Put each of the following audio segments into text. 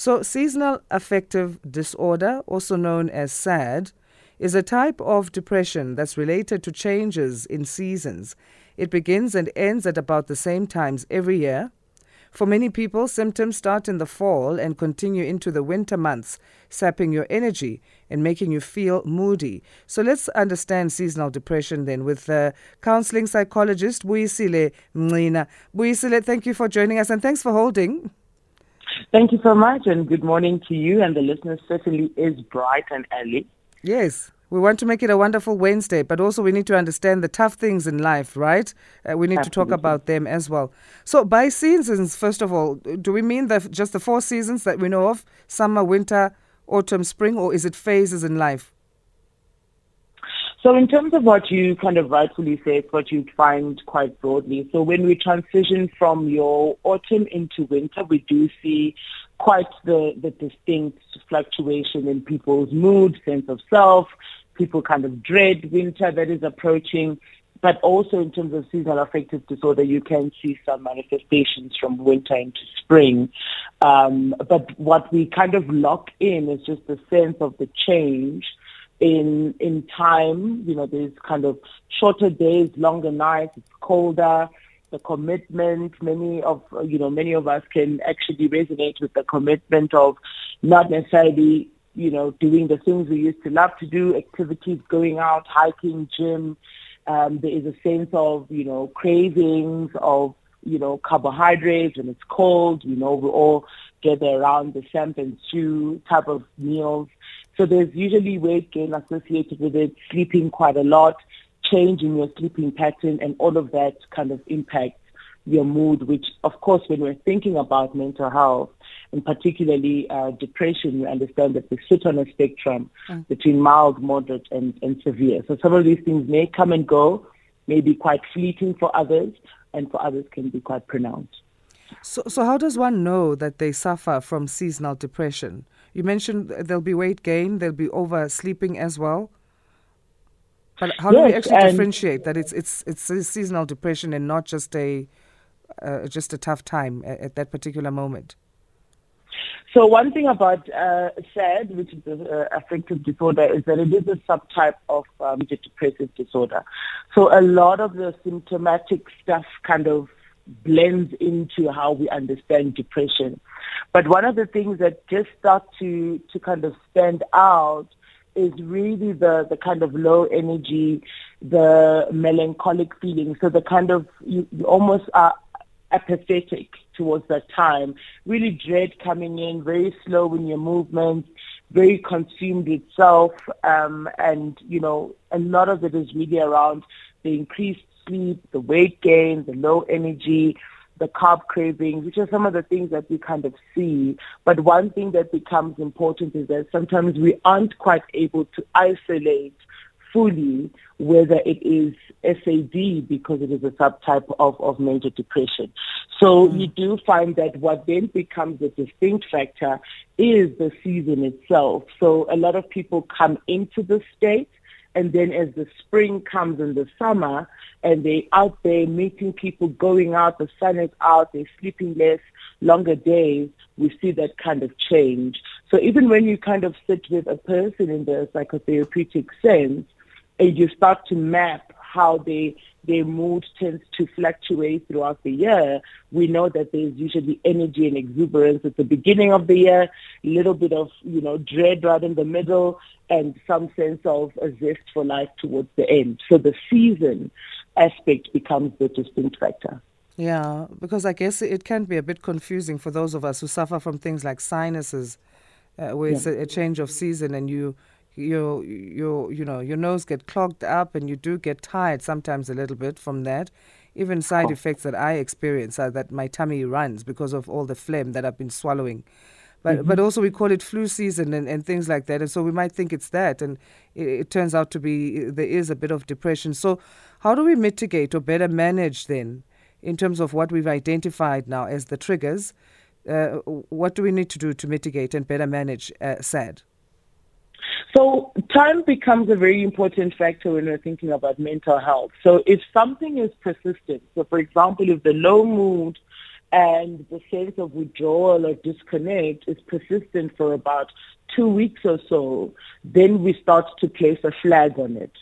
So, seasonal affective disorder, also known as SAD, is a type of depression that's related to changes in seasons. It begins and ends at about the same times every year. For many people, symptoms start in the fall and continue into the winter months, sapping your energy and making you feel moody. So let's understand seasonal depression then with the counseling psychologist Buyisile Mncina. Buyisile, thank you for joining us and thanks for holding. Thank you so much, and good morning to you and the listeners. Certainly is bright and early. Yes. We want to make it a wonderful Wednesday, but also we need to understand the tough things in life, right? Uh, we need Absolutely. to talk about them as well. So, by seasons, first of all, do we mean the, just the four seasons that we know of summer, winter, autumn, spring, or is it phases in life? So in terms of what you kind of rightfully say, it's what you find quite broadly. So when we transition from your autumn into winter, we do see quite the, the distinct fluctuation in people's mood, sense of self. People kind of dread winter that is approaching. But also in terms of seasonal affective disorder, you can see some manifestations from winter into spring. Um, but what we kind of lock in is just the sense of the change in in time. You know, there's kind of shorter days, longer nights. It's colder. The commitment. Many of you know, many of us can actually resonate with the commitment of not necessarily you know doing the things we used to love to do, activities, going out, hiking, gym. Um, there is a sense of you know cravings of you know carbohydrates when it's cold. You know, we all gather around the samp and stew type of meals so there's usually weight gain associated with it, sleeping quite a lot, change in your sleeping pattern, and all of that kind of impacts your mood, which, of course, when we're thinking about mental health, and particularly uh, depression, we understand that they sit on a spectrum mm. between mild, moderate, and, and severe. So some of these things may come and go, may be quite fleeting for others, and for others can be quite pronounced. So, so how does one know that they suffer from seasonal depression? You mentioned there'll be weight gain, there'll be oversleeping as well. But how yes, do we actually differentiate that it's it's it's seasonal depression and not just a uh, just a tough time at, at, that particular moment? So one thing about uh, SAD, which is an uh, affective disorder, is that it is a subtype of um, depressive disorder. So a lot of the symptomatic stuff kind of blends into how we understand depression. But one of the things that just start to, to kind of stand out is really the, the kind of low energy, the melancholic feeling. So the kind of, you, you almost are apathetic towards that time. Really dread coming in, very slow in your movements, very consumed itself. Um, and, you know, a lot of it is really around the increased sleep, the weight gain, the low energy, the carb cravings, which are some of the things that we kind of see. But one thing that becomes important is that sometimes we aren't quite able to isolate fully whether it is SAD because it is a subtype of, of major depression. So mm. you do find that what then becomes a distinct factor is the season itself. So a lot of people come into the state and then as the spring comes in the summer and they out there meeting people, going out, the sun is out, they're sleeping less, longer days, we see that kind of change. So even when you kind of sit with a person in the psychotherapeutic sense, and you start to map how they their mood tends to fluctuate throughout the year, we know that there's usually energy and exuberance at the beginning of the year, a little bit of, you know, dread right in the middle, and some sense of a zest for life towards the end. So the season aspect becomes the distinct factor. Yeah, because I guess it can be a bit confusing for those of us who suffer from things like sinuses, uh, where yeah. it's a, a change of season and you your your you know your nose get clogged up and you do get tired sometimes a little bit from that. Even side oh. effects that i experience are that my tummy runs because of all the phlegm that i've been swallowing. But mm-hmm. but also we call it flu season and, and things like that. And so we might think it's that and it, it turns out to be there is a bit of depression. So how do we mitigate or better manage then in terms of what we've identified now as the triggers? Uh, what do we need to do to mitigate and better manage uh, sad so time becomes a very important factor when we're thinking about mental health. So if something is persistent, so for example, if the low mood and the sense of withdrawal or disconnect is persistent for about two weeks or so, then we start to place a flag on it.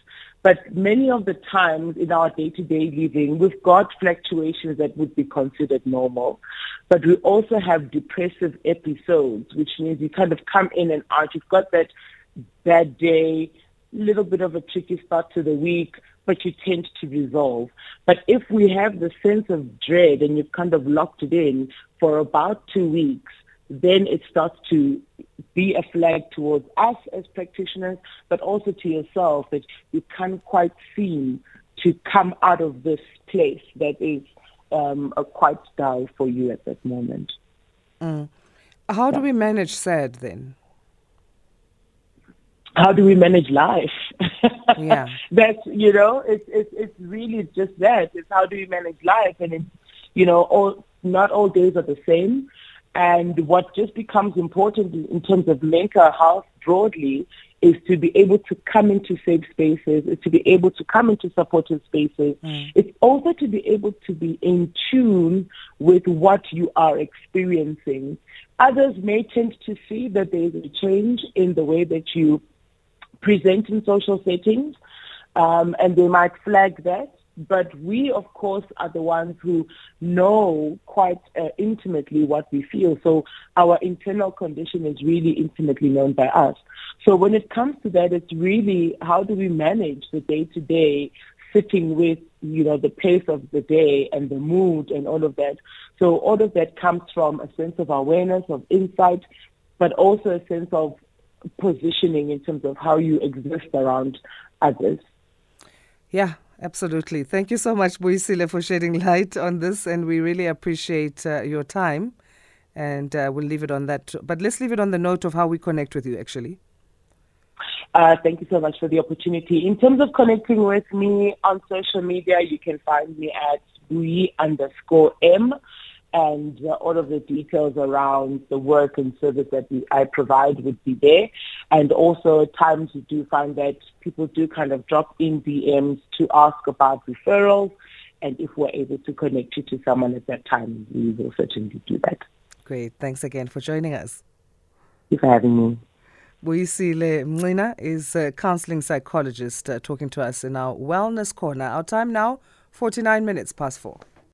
But many of the times in our day-to-day living, we've got fluctuations that would be considered normal. But we also have depressive episodes, which means you kind of come in and out. You've got that bad day, little bit of a tricky start to the week, but you tend to resolve. But if we have the sense of dread and you've kind of locked it in for about two weeks, then it starts to be a flag towards us as practitioners, but also to yourself that you can't quite seem to come out of this place that is um, quite dull for you at that moment. Mm. How do we manage sad then? How do we manage life? Yeah. That's, you know, it's, it's, it's really just that. It's how do we manage life? And it's, you know, all, not all days are the same. And what just becomes important in terms of mental health broadly is to be able to come into safe spaces, is to be able to come into supportive spaces. Mm. It's also to be able to be in tune with what you are experiencing. Others may tend to see that there is a change in the way that you present in social settings, um, and they might flag that but we, of course, are the ones who know quite uh, intimately what we feel. So our internal condition is really intimately known by us. So when it comes to that, it's really how do we manage the day-to-day sitting with, you know, the pace of the day and the mood and all of that. So all of that comes from a sense of awareness, of insight, but also a sense of positioning in terms of how you exist around others. Yeah, Absolutely. Thank you so much, Buyisile, for shedding light on this, and we really appreciate uh, your time. And uh, we'll leave it on that. But let's leave it on the note of how we connect with you, actually. Uh, thank you so much for the opportunity. In terms of connecting with me on social media, you can find me at Bui underscore M and uh, all of the details around the work and service that we, I provide would be there. And also at times you do find that people do kind of drop in DMs to ask about referrals. And if we're able to connect you to someone at that time, we will certainly do that. Great. Thanks again for joining us. Thank you for having me. Buyisile Mncina is a counseling psychologist uh, talking to us in our Wellness Corner. Our time now, 49 minutes past four.